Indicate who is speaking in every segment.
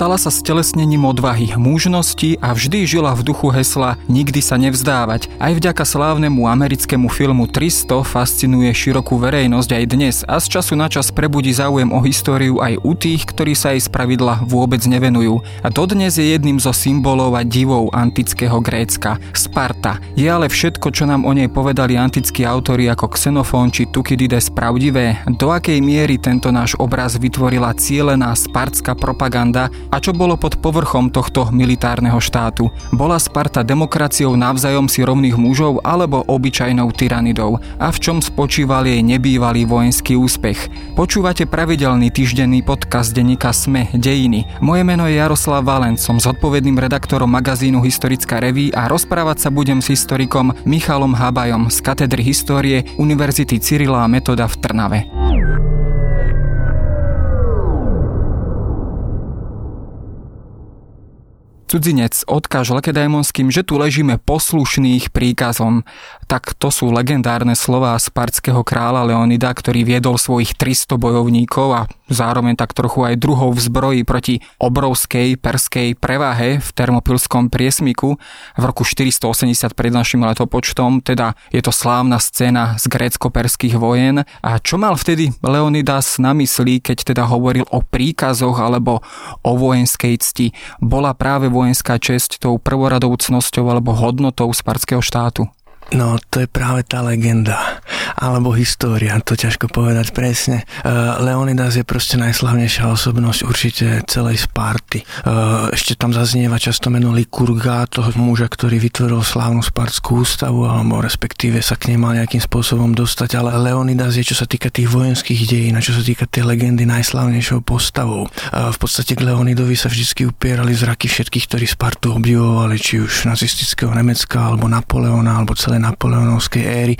Speaker 1: Stala sa stelesnením odvahy, mužnosti a vždy žila v duchu hesla Nikdy sa nevzdávať. Aj vďaka slávnemu americkému filmu 300 fascinuje širokú verejnosť aj dnes a z času na čas prebudí záujem o históriu aj u tých, ktorí sa jej spravidla vôbec nevenujú. A dodnes je jedným zo symbolov a divov antického Grécka. Sparta. Je ale všetko, čo nám o nej povedali antickí autori ako Xenofón či Tukidides pravdivé? Do akej miery tento náš obraz vytvorila cielená spartská propaganda a čo bolo pod povrchom tohto militárneho štátu? Bola Sparta demokraciou navzájom si rovných mužov alebo obyčajnou tyranidou? A v čom spočíval jej nebývalý vojenský úspech? Počúvate pravidelný týždenný podcast denníka SME Dejiny. Moje meno je Jaroslav Valent, som zodpovedným redaktorom magazínu Historická reví a rozprávať sa budem s historikom Michalom Habajom z katedry histórie Univerzity Cyrila a Metoda v Trnave. Cudzinec odkáž Lekedajmonským, že tu ležíme poslušných príkazom. Tak to sú legendárne slova spartského kráľa Leonida, ktorý viedol svojich 300 bojovníkov a zároveň tak trochu aj druhov v zbroji proti obrovskej perskej prevahe v termopilskom priesmiku v roku 480 pred našim letopočtom, teda je to slávna scéna z grécko-perských vojen. A čo mal vtedy Leonidas na mysli, keď teda hovoril o príkazoch alebo o vojenskej cti? Bola práve vojenská česť tou prvoradou cnosťou alebo hodnotou spartského štátu?
Speaker 2: No, to je práve tá legenda, alebo história, to ťažko povedať presne. Uh, Leonidas je proste najslavnejšia osobnosť určite celej Sparty. Uh, ešte tam zaznieva často meno Likurga, toho muža, ktorý vytvoril slávnu Spartskú ústavu, alebo respektíve sa k nej mal nejakým spôsobom dostať, ale Leonidas je, čo sa týka tých vojenských dejín a čo sa týka tej legendy, najslavnejšou postavou. Uh, v podstate k Leonidovi sa vždy upierali zraky všetkých, ktorí Spartu obdivovali, či už nacistického Nemecka, alebo Napoleona, alebo celé napoleonovskej éry.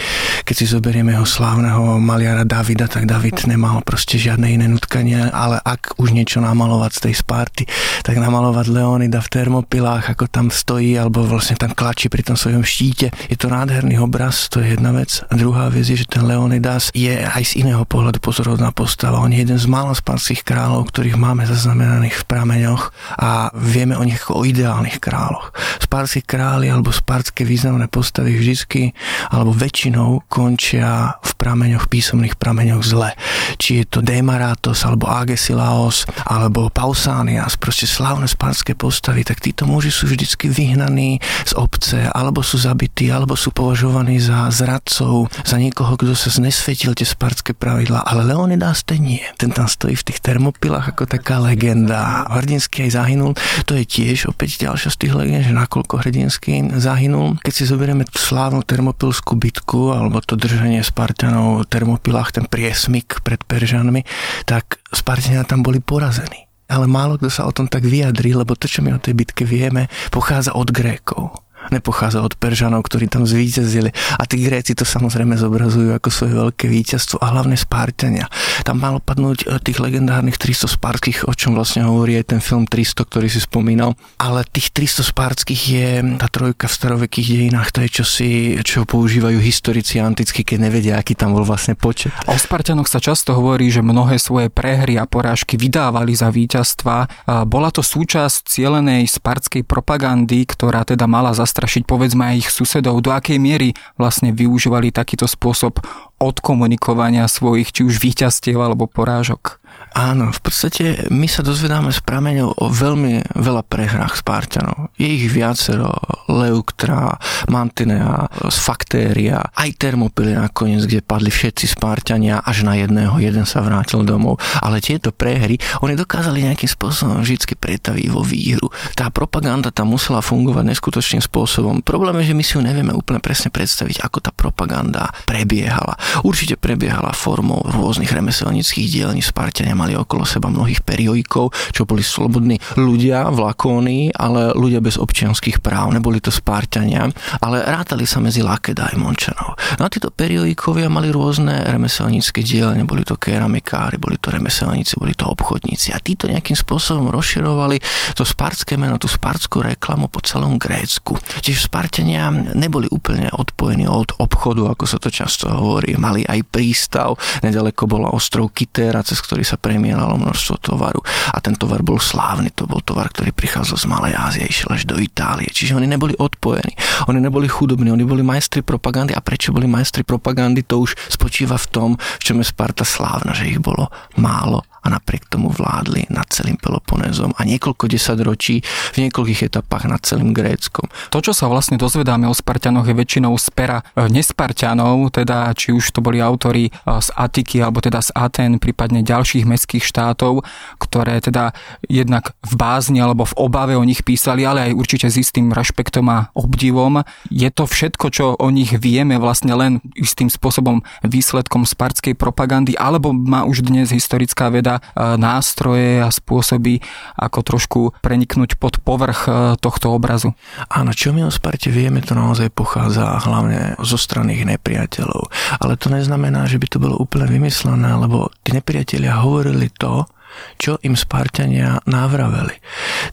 Speaker 2: Keď si zoberieme jeho slávneho maliara Davida, tak David nemal proste žiadne iné nutkanie, ale ak už niečo namalovať z tej Sparty, tak namalovať Leonida v termopilách, ako tam stojí, alebo vlastne tam klačí pri tom svojom štíte. Je to nádherný obraz, to je jedna vec. A druhá vec je, že ten Leonidas je aj z iného pohľadu pozorovná postava. On je jeden z mála sparských kráľov, ktorých máme zaznamenaných v prameňoch a vieme o nich ako o ideálnych kráľoch. Sparskí králi alebo sparské významné postavy vždy vždycky alebo väčšinou končia v prameňoch, písomných prameňoch zle. Či je to Demaratos alebo Agesilaos alebo Pausanias, proste slávne sparské postavy, tak títo muži sú vždycky vyhnaní z obce, alebo sú zabití, alebo sú považovaní za zradcov, za niekoho, kto sa znesvetil tie sparské pravidlá. Ale Leonidas ten nie. Ten tam stojí v tých termopilách ako taká legenda. Hrdinský aj zahynul. To je tiež opäť ďalšia z tých legend, že nakoľko hrdinský zahynul. Keď si zoberieme slávnu termopilskú bitku alebo to držanie Spartanov v termopilách, ten priesmik pred Peržanmi, tak Spartania tam boli porazení. Ale málo kto sa o tom tak vyjadrí, lebo to, čo my o tej bitke vieme, pochádza od Grékov nepochádza od Peržanov, ktorí tam zvíťazili. A tí Gréci to samozrejme zobrazujú ako svoje veľké víťazstvo a hlavne Spartania. Tam malo padnúť e, tých legendárnych 300 sparských, o čom vlastne hovorí aj ten film 300, ktorý si spomínal. Ale tých 300 sparských je tá trojka v starovekých dejinách, to je čosi, čo používajú historici anticky, keď nevedia, aký tam bol vlastne počet.
Speaker 1: O Spartanoch sa často hovorí, že mnohé svoje prehry a porážky vydávali za víťazstva. Bola to súčasť cielenej spartskej propagandy, ktorá teda mala zastaviť zastrašiť povedzme aj ich susedov, do akej miery vlastne využívali takýto spôsob odkomunikovania svojich či už víťazstiev alebo porážok.
Speaker 2: Áno, v podstate my sa dozvedáme z prameňov o veľmi veľa prehrách Spartanov. Je ich viacero, Leuktra, Mantinea, Faktéria, aj Termopily nakoniec, kde padli všetci Spartania až na jedného, jeden sa vrátil domov. Ale tieto prehry, oni dokázali nejakým spôsobom vždy pretaviť vo výhru. Tá propaganda tam musela fungovať neskutočným spôsobom. Problém je, že my si ju nevieme úplne presne predstaviť, ako tá propaganda prebiehala. Určite prebiehala formou rôznych remeselnických dielní Spartania mali okolo seba mnohých periojikov, čo boli slobodní ľudia v Lakónii, ale ľudia bez občianských práv. Neboli to Spartania, ale rátali sa medzi Lakeda aj Mončanov. No a títo periodikovia mali rôzne remeselnícke dielne, boli to keramikári, boli to remeselníci, boli to obchodníci a títo nejakým spôsobom rozširovali to spartské meno, tú spartskú reklamu po celom Grécku. Čiže Spartania neboli úplne odpojení od obchodu, ako sa to často hovorí. mali aj prístav, nedaleko bola ostrov Kitéra, cez ktorý sa premielalo množstvo tovaru. A ten tovar bol slávny, to bol tovar, ktorý prichádzal z Malej Ázie, išiel až do Itálie. Čiže oni neboli odpojení, oni neboli chudobní, oni boli majstri propagandy. A prečo boli majstri propagandy, to už spočíva v tom, v čom je Sparta slávna, že ich bolo málo a napriek tomu vládli nad celým Peloponézom a niekoľko desaťročí v niekoľkých etapách nad celým Gréckom.
Speaker 1: To, čo sa vlastne dozvedáme o Spartianoch, je väčšinou z pera e, nespartianov, teda či už to boli autori e, z Atiky alebo teda z Aten, prípadne ďalších mestských štátov, ktoré teda jednak v bázni alebo v obave o nich písali, ale aj určite s istým rešpektom a obdivom. Je to všetko, čo o nich vieme vlastne len istým spôsobom výsledkom spartskej propagandy, alebo má už dnes historická veda teda nástroje a spôsoby, ako trošku preniknúť pod povrch e, tohto obrazu.
Speaker 2: Áno, čo my o Sparte vieme, to naozaj pochádza hlavne zo strany ich nepriateľov. Ale to neznamená, že by to bolo úplne vymyslené, lebo tí nepriatelia hovorili to, čo im Spartania návraveli.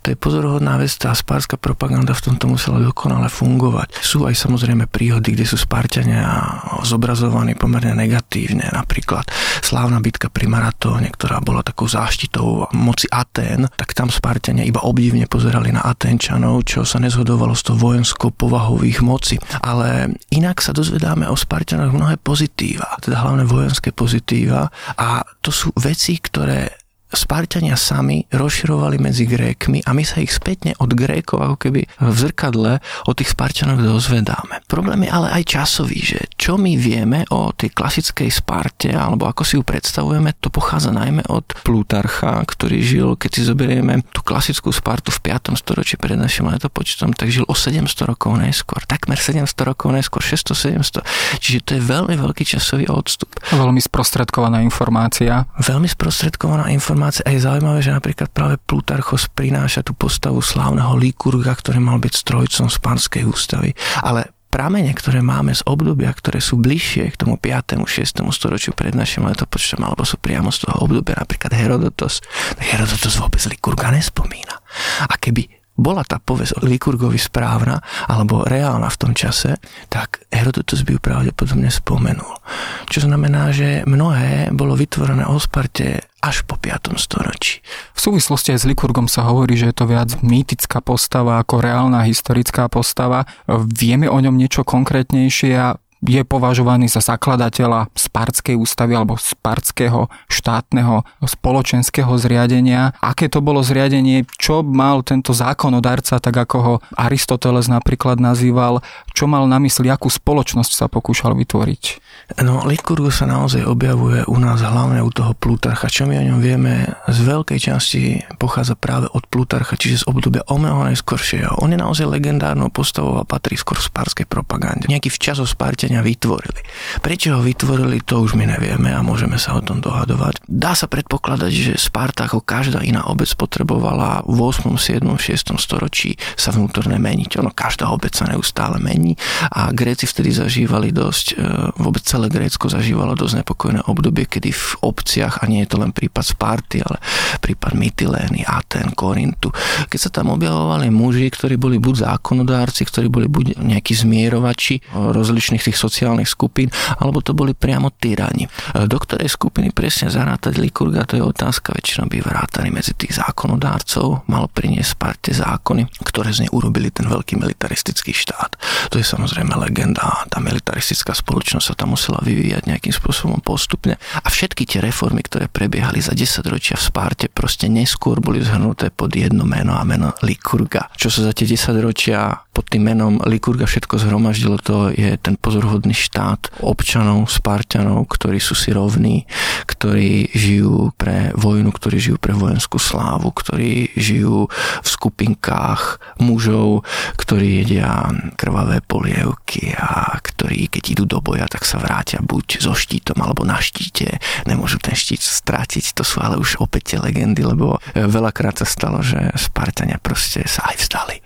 Speaker 2: To je pozorohodná vec, tá spárska propaganda v tomto musela dokonale fungovať. Sú aj samozrejme príhody, kde sú Spartania zobrazovaní pomerne negatívne, napríklad slávna bitka pri Maratóne, ktorá bola takou záštitou moci Atén, tak tam Spartania iba obdivne pozerali na Aténčanov, čo sa nezhodovalo s to vojenskou povahou ich moci. Ale inak sa dozvedáme o Spartanoch mnohé pozitíva, teda hlavne vojenské pozitíva a to sú veci, ktoré Spartania sami rozširovali medzi Grékmi a my sa ich spätne od Grékov ako keby v zrkadle o tých Spartanoch dozvedáme. Problém je ale aj časový, že čo my vieme o tej klasickej Sparte, alebo ako si ju predstavujeme, to pochádza najmä od Plutarcha, ktorý žil, keď si zoberieme tú klasickú Spartu v 5. storočí pred našim letopočtom, tak žil o 700 rokov neskôr, takmer 700 rokov neskôr, 600-700. Čiže to je veľmi veľký časový odstup.
Speaker 1: Veľmi sprostredkovaná informácia.
Speaker 2: Veľmi sprostredkovaná informácia informácie a je zaujímavé, že napríklad práve Plutarchos prináša tú postavu slávneho Likurga, ktorý mal byť strojcom Spanskej ústavy. Ale pramene, ktoré máme z obdobia, ktoré sú bližšie k tomu 5. 6. storočiu pred našim letopočtom, alebo sú priamo z toho obdobia, napríklad Herodotos, tak Herodotos vôbec Likurga nespomína. A keby bola tá povesť o Likurgovi správna alebo reálna v tom čase, tak Herodotus by ju pravdepodobne spomenul. Čo znamená, že mnohé bolo vytvorené o Sparte až po 5. storočí.
Speaker 1: V súvislosti aj s Likurgom sa hovorí, že je to viac mýtická postava ako reálna historická postava. Vieme o ňom niečo konkrétnejšie a je považovaný za zakladateľa Spartskej ústavy alebo Spartského štátneho spoločenského zriadenia. Aké to bolo zriadenie, čo mal tento zákonodarca, tak ako ho Aristoteles napríklad nazýval, čo mal na mysli, akú spoločnosť sa pokúšal vytvoriť?
Speaker 2: No, Likurgus sa naozaj objavuje u nás hlavne u toho Plutarcha. Čo my o ňom vieme, z veľkej časti pochádza práve od Plutarcha, čiže z obdobia o mnoho najskoršieho. On je naozaj legendárnou postavou a patrí skôr v spárskej propagande. Nejaký včas o Spartania vytvorili. Prečo ho vytvorili, to už my nevieme a môžeme sa o tom dohadovať. Dá sa predpokladať, že Sparta ako každá iná obec potrebovala v 8., 7., 6. storočí sa vnútorne meniť. Ono, každá obec sa neustále mení a Gréci vtedy zažívali dosť e, vôbec celé Grécko zažívalo dosť nepokojné obdobie, kedy v obciach, a nie je to len prípad Sparty, ale prípad Mytilény, Aten, Korintu, keď sa tam objavovali muži, ktorí boli buď zákonodárci, ktorí boli buď nejakí zmierovači rozličných tých sociálnych skupín, alebo to boli priamo tyrani. Do ktorej skupiny presne zarátať Likurga, to je otázka, väčšinou by vrátali medzi tých zákonodárcov, mal priniesť Sparte zákony, ktoré z nej urobili ten veľký militaristický štát. To je samozrejme legenda, tá militaristická spoločnosť sa tam musela vyvíjať nejakým spôsobom postupne. A všetky tie reformy, ktoré prebiehali za 10 ročia v Sparte, proste neskôr boli zhrnuté pod jedno meno a meno Likurga. Čo sa za tie 10 ročia pod tým menom Likurga všetko zhromaždilo, to je ten pozorhodný štát občanov, Spartanov, ktorí sú si rovní, ktorí žijú pre vojnu, ktorí žijú pre vojenskú slávu, ktorí žijú v skupinkách mužov, ktorí jedia krvavé polievky a ktorí, keď idú do boja, tak sa vrátia buď so štítom alebo na štíte, nemôžu ten štít strátiť, to sú ale už opäť tie legendy, lebo veľakrát sa stalo, že Spartania proste sa aj vzdali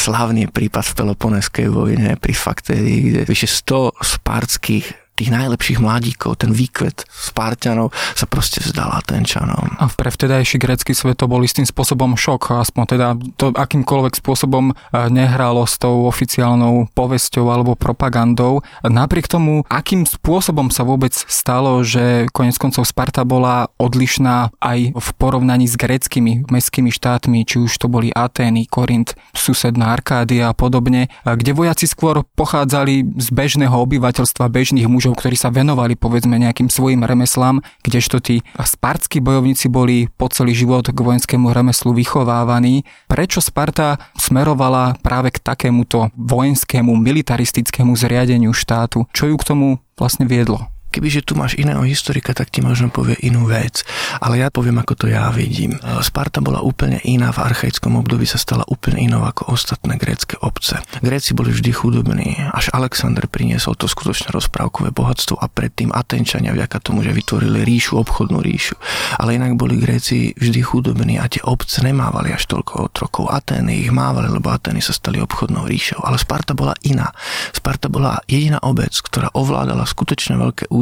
Speaker 2: slávny prípad v Peloponeskej vojne pri Faktérii, kde vyše 100 spartských tých najlepších mladíkov, ten výkvet Spartanov sa proste vzdal Atenčanom.
Speaker 1: A pre vtedajší grecký svet to bol istým spôsobom šok, aspoň teda to akýmkoľvek spôsobom e, nehralo s tou oficiálnou povesťou alebo propagandou. Napriek tomu, akým spôsobom sa vôbec stalo, že konec koncov Sparta bola odlišná aj v porovnaní s greckými mestskými štátmi, či už to boli Atény, Korint, susedná Arkádia a podobne, kde vojaci skôr pochádzali z bežného obyvateľstva, bežných mužov, ktorí sa venovali povedzme nejakým svojim remeslám, kdežto tí spartskí bojovníci boli po celý život k vojenskému remeslu vychovávaní. Prečo Sparta smerovala práve k takémuto vojenskému, militaristickému zriadeniu štátu? Čo ju k tomu vlastne viedlo?
Speaker 2: Kebyže tu máš iného historika, tak ti možno povie inú vec. Ale ja poviem, ako to ja vidím. Sparta bola úplne iná v archaickom období, sa stala úplne inou ako ostatné grécké obce. Gréci boli vždy chudobní, až Alexander priniesol to skutočne rozprávkové bohatstvo a predtým Atenčania vďaka tomu, že vytvorili ríšu, obchodnú ríšu. Ale inak boli Gréci vždy chudobní a tie obce nemávali až toľko otrokov. Atény ich mávali, lebo Atény sa stali obchodnou ríšou. Ale Sparta bola iná. Sparta bola jediná obec, ktorá ovládala skutočne veľké územie.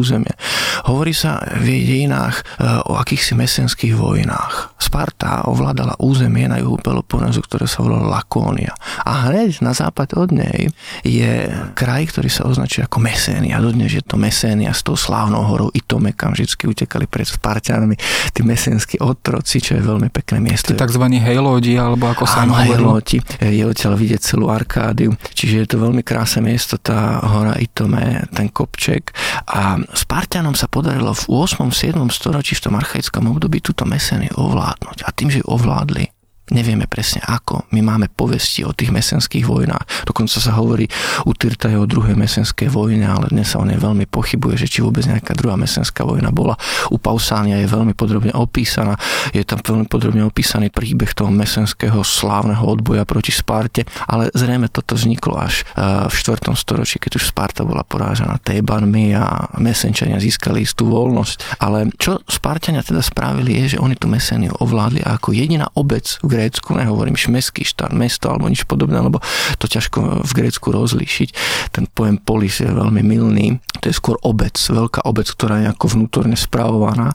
Speaker 2: Hovorí sa v jej dejinách e, o akýchsi mesenských vojnách. Sparta ovládala územie na juhu Peloponezu, ktoré sa volalo Lakónia. A hneď na západ od nej je kraj, ktorý sa označuje ako Mesénia. Dodnes je to Mesénia s tou slávnou horou Itome, kam vždy utekali pred Spartianmi tí mesenskí otroci, čo je veľmi pekné miesto.
Speaker 1: Takzvaní hejlodi, alebo ako sa
Speaker 2: Áno, hejlodi. Je odtiaľ vidieť celú Arkádiu. Čiže je to veľmi krásne miesto, tá hora Itome, ten kopček. A Spartianom sa podarilo v 8. 7. storočí v tom archaickom období túto meseny ovládnuť. A tým, že ju ovládli, Nevieme presne ako. My máme povesti o tých mesenských vojnách. Dokonca sa hovorí u Tyrtaje o druhej mesenskej vojne, ale dnes sa o nej veľmi pochybuje, že či vôbec nejaká druhá mesenská vojna bola. U Pausánia je veľmi podrobne opísaná. Je tam veľmi podrobne opísaný príbeh toho mesenského slávneho odboja proti Sparte, ale zrejme toto vzniklo až e, v 4. storočí, keď už Sparta bola porážaná Tébanmi a mesenčania získali istú voľnosť. Ale čo Spartania teda spravili je, že oni tú meseniu ovládli a ako jediná obec v Grécku, nehovorím mestský štát, mesto alebo nič podobné, lebo to ťažko v Grécku rozlíšiť. Ten pojem polis je veľmi milný, to je skôr obec, veľká obec, ktorá je ako vnútorne spravovaná.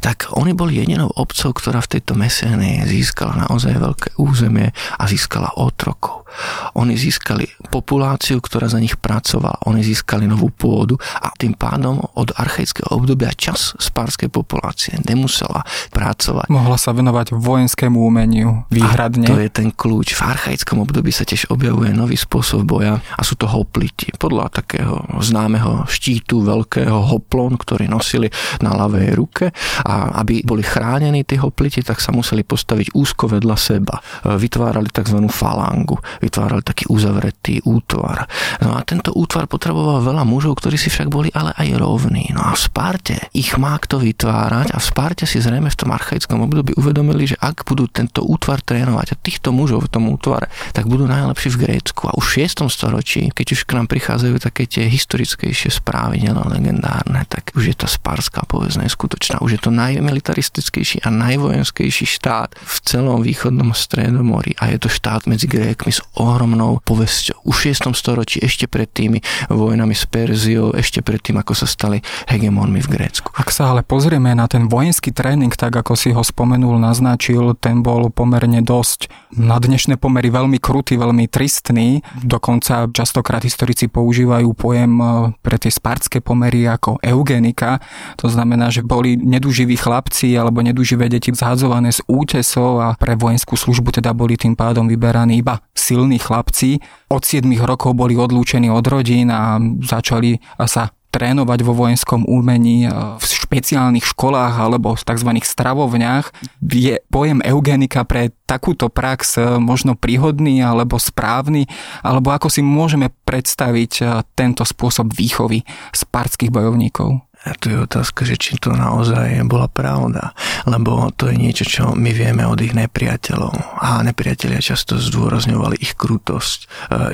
Speaker 2: Tak oni boli jedinou obcov, ktorá v tejto meséne získala naozaj veľké územie a získala otrokov. Oni získali populáciu, ktorá za nich pracovala, oni získali novú pôdu a tým pádom od archaického obdobia čas spárskej populácie nemusela pracovať.
Speaker 1: Mohla sa venovať vojenskému umeniu, výhradne.
Speaker 2: A to je ten kľúč. V archaickom období sa tiež objavuje nový spôsob boja a sú to hopliti. Podľa takého známeho štítu veľkého hoplon, ktorý nosili na ľavej ruke a aby boli chránení tí hopliti, tak sa museli postaviť úzko vedľa seba. Vytvárali tzv. falangu, vytvárali taký uzavretý útvar. No a tento útvar potreboval veľa mužov, ktorí si však boli ale aj rovní. No a v Sparte ich má kto vytvárať a v Sparte si zrejme v tom archaickom období uvedomili, že ak budú tento útvar trénovať a týchto mužov v tom útvare, tak budú najlepší v Grécku. A už v 6. storočí, keď už k nám prichádzajú také tie historickejšie správy, nielen legendárne, tak už je tá sparská povedzná je skutočná. Už je to najmilitaristickejší a najvojenskejší štát v celom východnom stredomorí a je to štát medzi Grékmi s ohromnou povesťou. Už v 6. storočí, ešte pred tými vojnami s Perziou, ešte pred tým, ako sa stali hegemónmi v Grécku.
Speaker 1: Ak sa ale pozrieme na ten vojenský tréning, tak ako si ho spomenul, naznačil, ten bol pomerne dosť na dnešné pomery veľmi krutý, veľmi tristný. Dokonca častokrát historici používajú pojem e, pre tie spartské pomery ako eugenika. To znamená, že boli neduživí chlapci alebo neduživé deti vzhadzované z útesov a pre vojenskú službu teda boli tým pádom vyberaní iba silní chlapci. Od 7 rokov boli odlúčení od rodín a začali sa trénovať vo vojenskom umení e, v špeciálnych školách alebo v tzv. stravovniach. Je pojem eugenika pre takúto prax e, možno príhodný alebo správny, alebo ako si môžeme predstaviť e, tento spôsob výchovy spartských bojovníkov?
Speaker 2: A tu je otázka, že či to naozaj bola pravda. Lebo to je niečo, čo my vieme od ich nepriateľov. A nepriatelia často zdôrazňovali ich krutosť. E,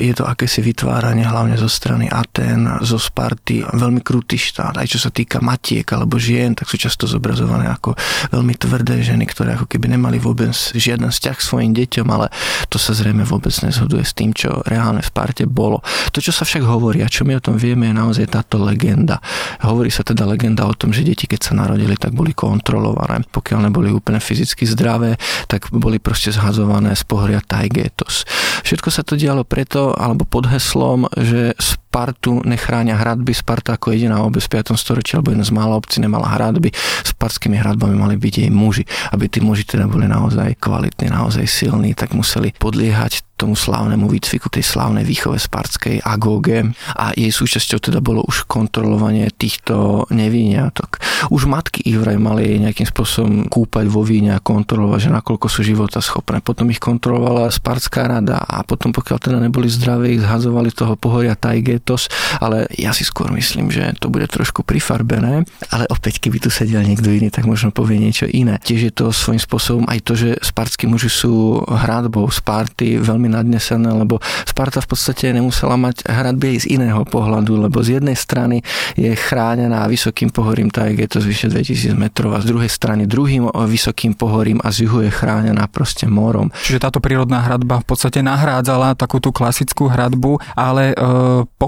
Speaker 2: je to akési vytváranie hlavne zo strany Aten, zo Sparty, veľmi krutý štát. Aj čo sa týka matiek alebo žien, tak sú často zobrazované ako veľmi tvrdé ženy, ktoré ako keby nemali vôbec žiaden vzťah svojim deťom, ale to sa zrejme vôbec nezhoduje s tým, čo reálne v Sparte bolo. To, čo sa však hovorí a čo my o tom vieme, je naozaj táto legenda. Hovorí sa teda legenda o tom, že deti, keď sa narodili, tak boli kontrolované. Pokiaľ neboli úplne fyzicky zdravé, tak boli proste zhazované z pohoria Taigetos. Všetko sa to dialo preto, alebo pod heslom, že Spartu nechránia hradby. Sparta ako jediná obec v 5. storočí, alebo jedna z mála obcí nemala hradby. Spartskými hradbami mali byť jej muži. Aby tí muži teda boli naozaj kvalitní, naozaj silní, tak museli podliehať tomu slávnemu výcviku, tej slávnej výchove spartskej agóge a jej súčasťou teda bolo už kontrolovanie týchto nevíňatok. Už matky ich vraj mali nejakým spôsobom kúpať vo víne a kontrolovať, že nakoľko sú života schopné. Potom ich kontrolovala Spartská rada a potom pokiaľ teda neboli zdraví, ich zhazovali toho pohoria Taigetos, ale ja si skôr myslím, že to bude trošku prifarbené, ale opäť keby tu sedel niekto iný, tak možno povie niečo iné. Tiež je to svojím spôsobom aj to, že spartskí muži sú hradbou Sparty veľmi nadnesené, lebo Sparta v podstate nemusela mať hradby z iného pohľadu, lebo z jednej strany je chránená vysokým pohorím, tak je to zvyše 2000 metrov a z druhej strany druhým vysokým pohorím a z juhu je chránená proste morom.
Speaker 1: Čiže táto prírodná hradba v podstate nahrádzala takú tú klasickú hradbu, ale e,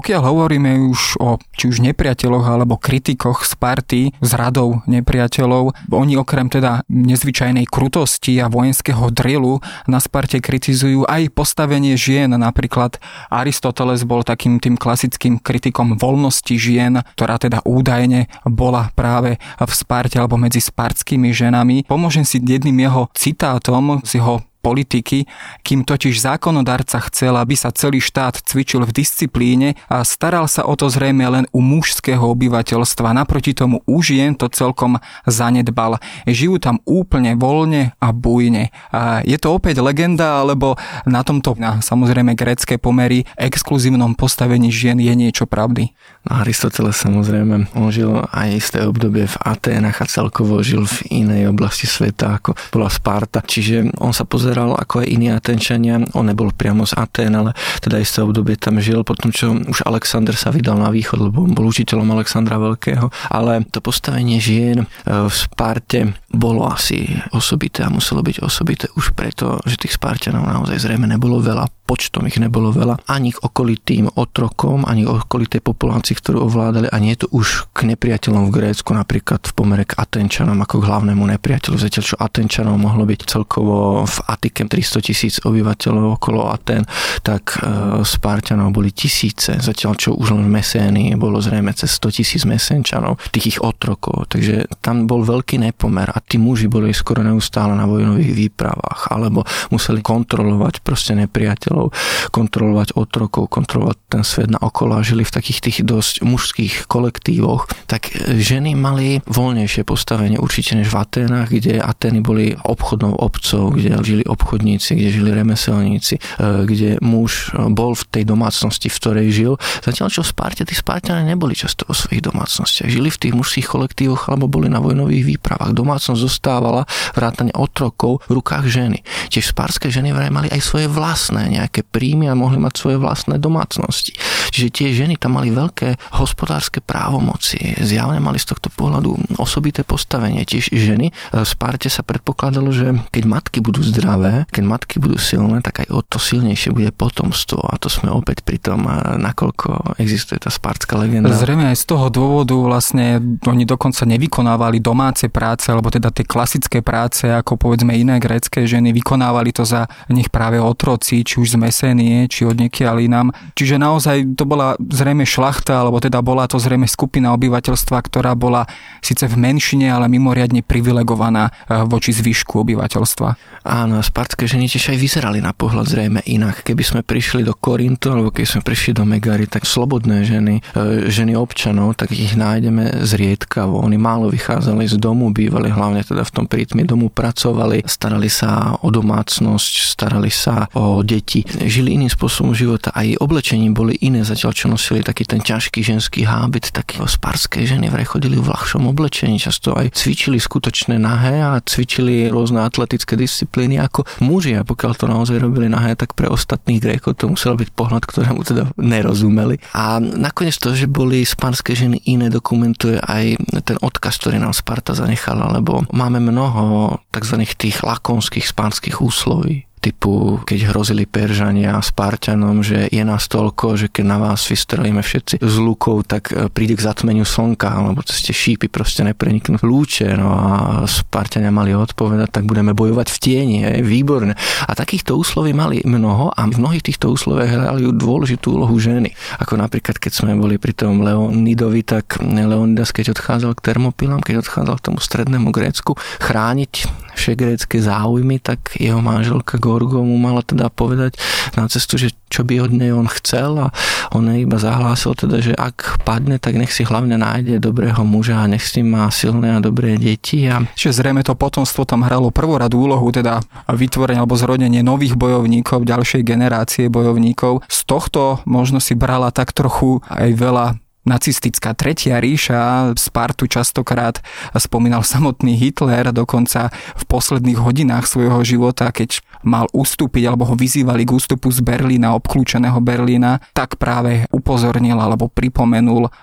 Speaker 1: pokiaľ hovoríme už o či už nepriateľoch alebo kritikoch Sparty z radou nepriateľov, oni okrem teda nezvyčajnej krutosti a vojenského drilu na Sparte kritizujú aj postavenie žien. Napríklad Aristoteles bol takým tým klasickým kritikom voľnosti žien, ktorá teda údajne bola práve v Sparte alebo medzi spartskými ženami. Pomôžem si jedným jeho citátom z jeho politiky, kým totiž zákonodarca chcel, aby sa celý štát cvičil v disciplíne a staral sa o to zrejme len u mužského obyvateľstva. Naproti tomu u žien to celkom zanedbal. Žijú tam úplne voľne a bujne. A je to opäť legenda, alebo na tomto, na samozrejme grécké pomery, exkluzívnom postavení žien je niečo pravdy?
Speaker 2: No, Aristoteles samozrejme, on žil aj isté obdobie v Aténach a celkovo žil v inej oblasti sveta, ako bola Sparta. Čiže on sa pozeral pozeral ako aj iní Atenčania. On nebol priamo z Aten, ale teda isté obdobie tam žil, potom čo už Alexander sa vydal na východ, lebo bol učiteľom Alexandra Veľkého. Ale to postavenie žien e, v Sparte bolo asi osobité a muselo byť osobité už preto, že tých Spartanov naozaj zrejme nebolo veľa, počtom ich nebolo veľa, ani k okolitým otrokom, ani k okolitej populácii, ktorú ovládali a nie je to už k nepriateľom v Grécku, napríklad v pomere k Atenčanom ako k hlavnému nepriateľu. Zatiaľ, čo Atenčanov mohlo byť celkovo v Atike 300 tisíc obyvateľov okolo Aten, tak e, Spartanov boli tisíce, zatiaľ čo už len v Mesénii bolo zrejme cez 100 tisíc Mesenčanov, tých ich otrokov, takže tam bol veľký nepomer a tí muži boli skoro neustále na vojnových výpravách, alebo museli kontrolovať proste nepriateľov, kontrolovať otrokov, kontrolovať ten svet na okolo a žili v takých tých dosť mužských kolektívoch, tak ženy mali voľnejšie postavenie určite než v Aténach, kde Atény boli obchodnou obcov, kde žili obchodníci, kde žili remeselníci, e, kde muž e, bol v tej domácnosti, v ktorej žil. Zatiaľ čo v Sparte, tí Spartania neboli často vo svojich domácnostiach. Žili v tých mužských kolektívoch alebo boli na vojnových výpravách. Domácnosť zostávala vrátane otrokov v rukách ženy. Tiež sparské ženy vraj mali aj svoje vlastné nejaké príjmy a mohli mať svoje vlastné domácnosti. Čiže tie ženy tam mali veľké hospodárske právomoci. Zjavne mali z tohto pohľadu osobité postavenie. Tiež ženy v Sparte sa predpokladalo, že keď matky budú zdravé, zdravé, keď matky budú silné, tak aj o to silnejšie bude potomstvo. A to sme opäť pri tom, nakoľko existuje tá spartská legenda.
Speaker 1: Zrejme aj z toho dôvodu vlastne oni dokonca nevykonávali domáce práce, alebo teda tie klasické práce, ako povedzme iné grécké ženy, vykonávali to za nich práve otroci, či už z Mesénie, či od niekiaľ inám. Čiže naozaj to bola zrejme šlachta, alebo teda bola to zrejme skupina obyvateľstva, ktorá bola síce v menšine, ale mimoriadne privilegovaná eh, voči zvyšku obyvateľstva.
Speaker 2: Áno, spartské ženy tiež aj vyzerali na pohľad zrejme inak. Keby sme prišli do Korintu, alebo keby sme prišli do Megary, tak slobodné ženy, e, ženy občanov, tak ich nájdeme zriedkavo. Oni málo vychádzali z domu, bývali hlavne teda v tom prítmi domu pracovali, starali sa o domácnosť, starali sa o deti, žili iným spôsobom života, aj oblečení boli iné, zatiaľ čo nosili taký ten ťažký ženský hábit, taký spárske ženy vraj chodili v ľahšom oblečení, často aj cvičili skutočné nahé a cvičili rôzne atletické disciplíny ako muži a pokiaľ to naozaj robili nahé, tak pre ostatných Grékov to musel byť pohľad, ktorému teda nerozumeli. A nakoniec to, že boli spánske ženy iné, dokumentuje aj ten odkaz, ktorý nám Sparta zanechala, lebo máme mnoho tzv. tých lakonských spánskych úsloví typu, keď hrozili Peržania Spartanom, že je nás toľko, že keď na vás vystrelíme všetci z lukov, tak e, príde k zatmeniu slnka, alebo tie šípy proste nepreniknú lúče. No a Spartania mali odpovedať, tak budeme bojovať v tieni, je výborné. A takýchto úsloví mali mnoho a v mnohých týchto úsloviach hrali dôležitú úlohu ženy. Ako napríklad, keď sme boli pri tom Leonidovi, tak Leonidas, keď odchádzal k Termopilám, keď odchádzal k tomu strednému Grécku, chrániť vše grécké záujmy, tak jeho manželka Gorgo mu mala teda povedať na cestu, že čo by od nej on chcel a on jej iba zahlásil teda, že ak padne, tak nech si hlavne nájde dobrého muža a nech s ním má silné a dobré deti. A...
Speaker 1: Čiže zrejme to potomstvo tam hralo prvoradú úlohu, teda vytvorenie alebo zrodenie nových bojovníkov, ďalšej generácie bojovníkov. Z tohto možno si brala tak trochu aj veľa nacistická tretia ríša, Spartu častokrát spomínal samotný Hitler, dokonca v posledných hodinách svojho života, keď mal ustúpiť alebo ho vyzývali k ústupu z Berlína, obklúčeného Berlína, tak práve upozornil alebo pripomenul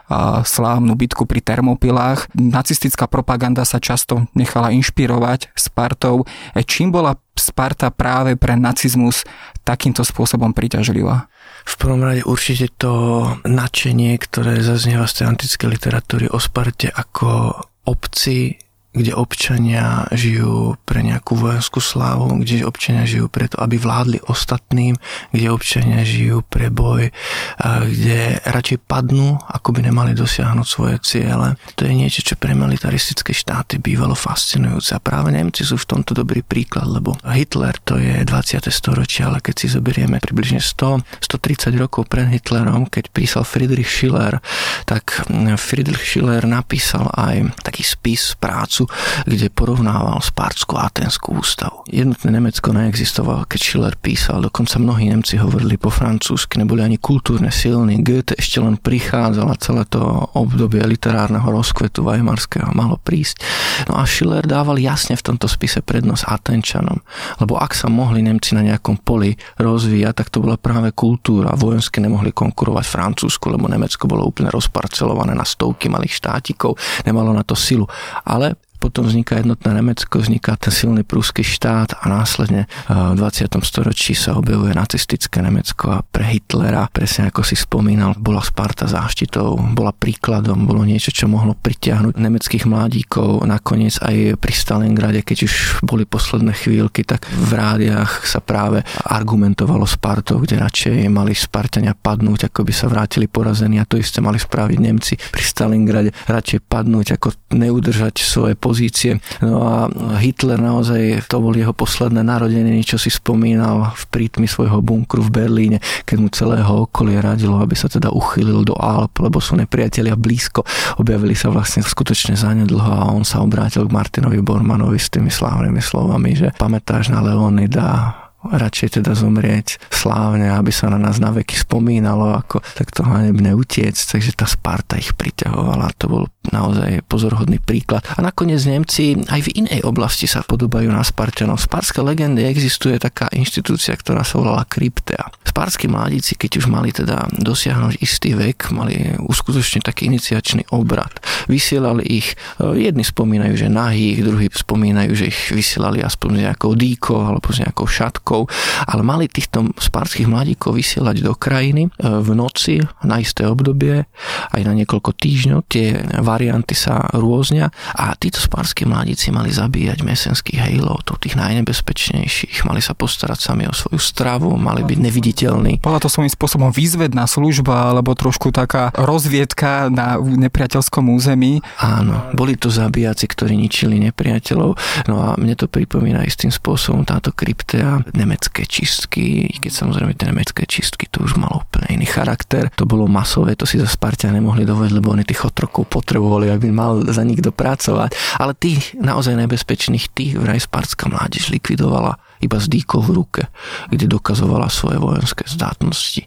Speaker 1: slávnu bitku pri Termopilách. Nacistická propaganda sa často nechala inšpirovať Spartou. E, čím bola Sparta práve pre nacizmus takýmto spôsobom priťažlivá?
Speaker 2: V prvom rade určite to nadšenie, ktoré zaznieva z tej antickej literatúry o Sparte ako obci kde občania žijú pre nejakú vojenskú slávu, kde občania žijú preto, aby vládli ostatným, kde občania žijú pre boj, kde radšej padnú, ako by nemali dosiahnuť svoje ciele. To je niečo, čo pre militaristické štáty bývalo fascinujúce. A práve Nemci sú v tomto dobrý príklad, lebo Hitler to je 20. storočie, ale keď si zoberieme približne 100, 130 rokov pred Hitlerom, keď písal Friedrich Schiller, tak Friedrich Schiller napísal aj taký spis, prácu, kde porovnával Spárskú a Atenskú ústavu. Jednotné Nemecko neexistovalo, keď Schiller písal, dokonca mnohí Nemci hovorili po francúzsky, neboli ani kultúrne silní. Goethe ešte len prichádzal celé to obdobie literárneho rozkvetu Weimarského malo prísť. No a Schiller dával jasne v tomto spise prednosť Atenčanom, lebo ak sa mohli Nemci na nejakom poli rozvíjať, tak to bola práve kultúra. Vojensky nemohli konkurovať Francúzsku, lebo Nemecko bolo úplne rozparcelované na stovky malých štátikov, nemalo na to silu. Ale potom vzniká jednotné Nemecko, vzniká ten silný prúsky štát a následne v 20. storočí sa objavuje nacistické Nemecko a pre Hitlera, presne ako si spomínal, bola Sparta záštitou, bola príkladom, bolo niečo, čo mohlo pritiahnuť nemeckých mladíkov. Nakoniec aj pri Stalingrade, keď už boli posledné chvíľky, tak v rádiách sa práve argumentovalo Spartou, kde radšej mali Spartania padnúť, ako by sa vrátili porazení a to isté mali spraviť Nemci pri Stalingrade, radšej padnúť, ako neudržať svoje pozície. No a Hitler naozaj, to bol jeho posledné narodeniny, čo si spomínal v prítmi svojho bunkru v Berlíne, keď mu celého okolie radilo, aby sa teda uchylil do Alp, lebo sú nepriatelia blízko. Objavili sa vlastne skutočne zanedlho a on sa obrátil k Martinovi Bormanovi s tými slávnymi slovami, že pamätáš na Leonida, radšej teda zomrieť slávne, aby sa na nás na veky spomínalo, ako takto hanebne utiec, takže tá Sparta ich priťahovala, to bol naozaj pozorhodný príklad. A nakoniec Nemci aj v inej oblasti sa podobajú na Spartanov. V Sparskej legende existuje taká inštitúcia, ktorá sa volala Kryptea. Sparskí mladíci, keď už mali teda dosiahnuť istý vek, mali uskutočniť taký iniciačný obrad. Vysielali ich, e, jedni spomínajú, že nahých, druhí spomínajú, že ich vysielali aspoň s nejakou dýkou alebo s nejakou šatkou ale mali týchto spárských mladíkov vysielať do krajiny e, v noci na isté obdobie, aj na niekoľko týždňov. Tie varianty sa rôznia a títo spárskí mladíci mali zabíjať mesenských hejlov, tých najnebezpečnejších. Mali sa postarať sami o svoju stravu, mali byť neviditeľní.
Speaker 1: Bola to svojím spôsobom výzvedná služba alebo trošku taká rozviedka na nepriateľskom území.
Speaker 2: Áno, boli to zabíjaci, ktorí ničili nepriateľov. No a mne to pripomína istým spôsobom táto kryptea, nemecké čistky, keď samozrejme tie nemecké čistky to už malo úplne iný charakter. To bolo masové, to si za Spartia nemohli dovoliť, lebo oni tých otrokov potrebovali, aby mal za nikto pracovať. Ale tých naozaj nebezpečných, tých vraj Spartská mládež likvidovala iba s dýkou v ruke, kde dokazovala svoje vojenské zdátnosti.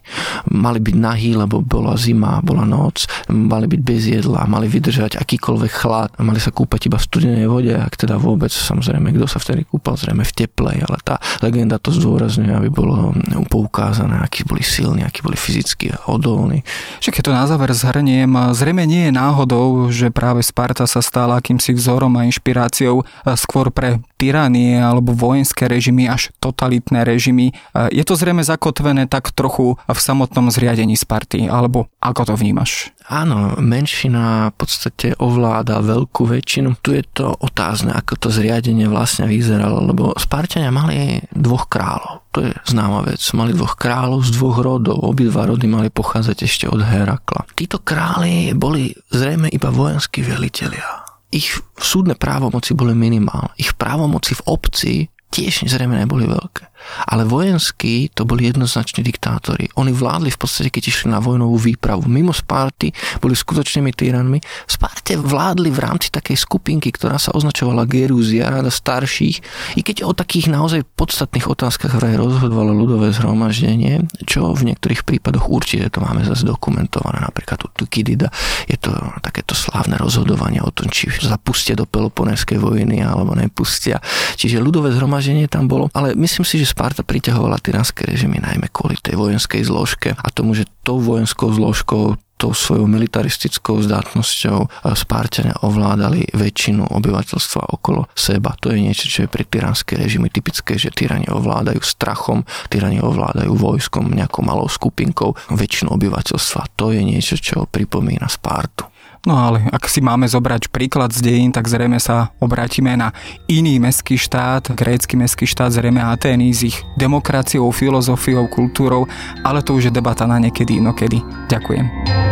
Speaker 2: Mali byť nahý, lebo bola zima, bola noc, mali byť bez jedla, mali vydržať akýkoľvek chlad, mali sa kúpať iba v studenej vode, ak teda vôbec, samozrejme, kto sa vtedy kúpal, zrejme v teplej, ale tá legenda to zdôrazňuje, aby bolo poukázané, akí boli silní, akí boli fyzicky odolní.
Speaker 1: Že keď to na záver zhrniem, zrejme nie je náhodou, že práve Sparta sa stala akýmsi vzorom a inšpiráciou skôr pre tyranie alebo vojenské režimy až totalitné režimy. Je to zrejme zakotvené tak trochu v samotnom zriadení Sparty, alebo ako to vnímaš?
Speaker 2: Áno, menšina v podstate ovláda veľkú väčšinu. Tu je to otázne, ako to zriadenie vlastne vyzeralo, lebo Spartania mali dvoch kráľov. To je známa vec. Mali dvoch kráľov z dvoch rodov. Obidva rody mali pochádzať ešte od Herakla. Títo králi boli zrejme iba vojenskí velitelia ich súdne právomoci boli minimálne. Ich právomoci v obci tiež zrejme neboli veľké. Ale vojenskí to boli jednoznačne diktátori. Oni vládli v podstate, keď išli na vojnovú výpravu. Mimo Sparty boli skutočnými tyranmi. V Sparte vládli v rámci takej skupinky, ktorá sa označovala Gerúzia, rada starších. I keď o takých naozaj podstatných otázkach vraj rozhodovalo ľudové zhromaždenie, čo v niektorých prípadoch určite to máme zase dokumentované. Napríklad u Tukidida je to takéto slávne rozhodovanie o tom, či zapustia do Peloponeskej vojny alebo nepustia. Čiže ľudové zhromaždenie tam bolo. Ale myslím si, že Sparta priťahovala tyranské režimy najmä kvôli tej vojenskej zložke a tomu, že tou vojenskou zložkou tou svojou militaristickou zdátnosťou Spartania ovládali väčšinu obyvateľstva okolo seba. To je niečo, čo je pre tyranské režimy typické, že tyrani ovládajú strachom, tyrani ovládajú vojskom, nejakou malou skupinkou väčšinu obyvateľstva. To je niečo, čo pripomína Spartu.
Speaker 1: No ale ak si máme zobrať príklad z dejín, tak zrejme sa obrátime na iný mestský štát, grécky mestský štát, zrejme Atény s ich demokraciou, filozofiou, kultúrou, ale to už je debata na niekedy inokedy. Ďakujem.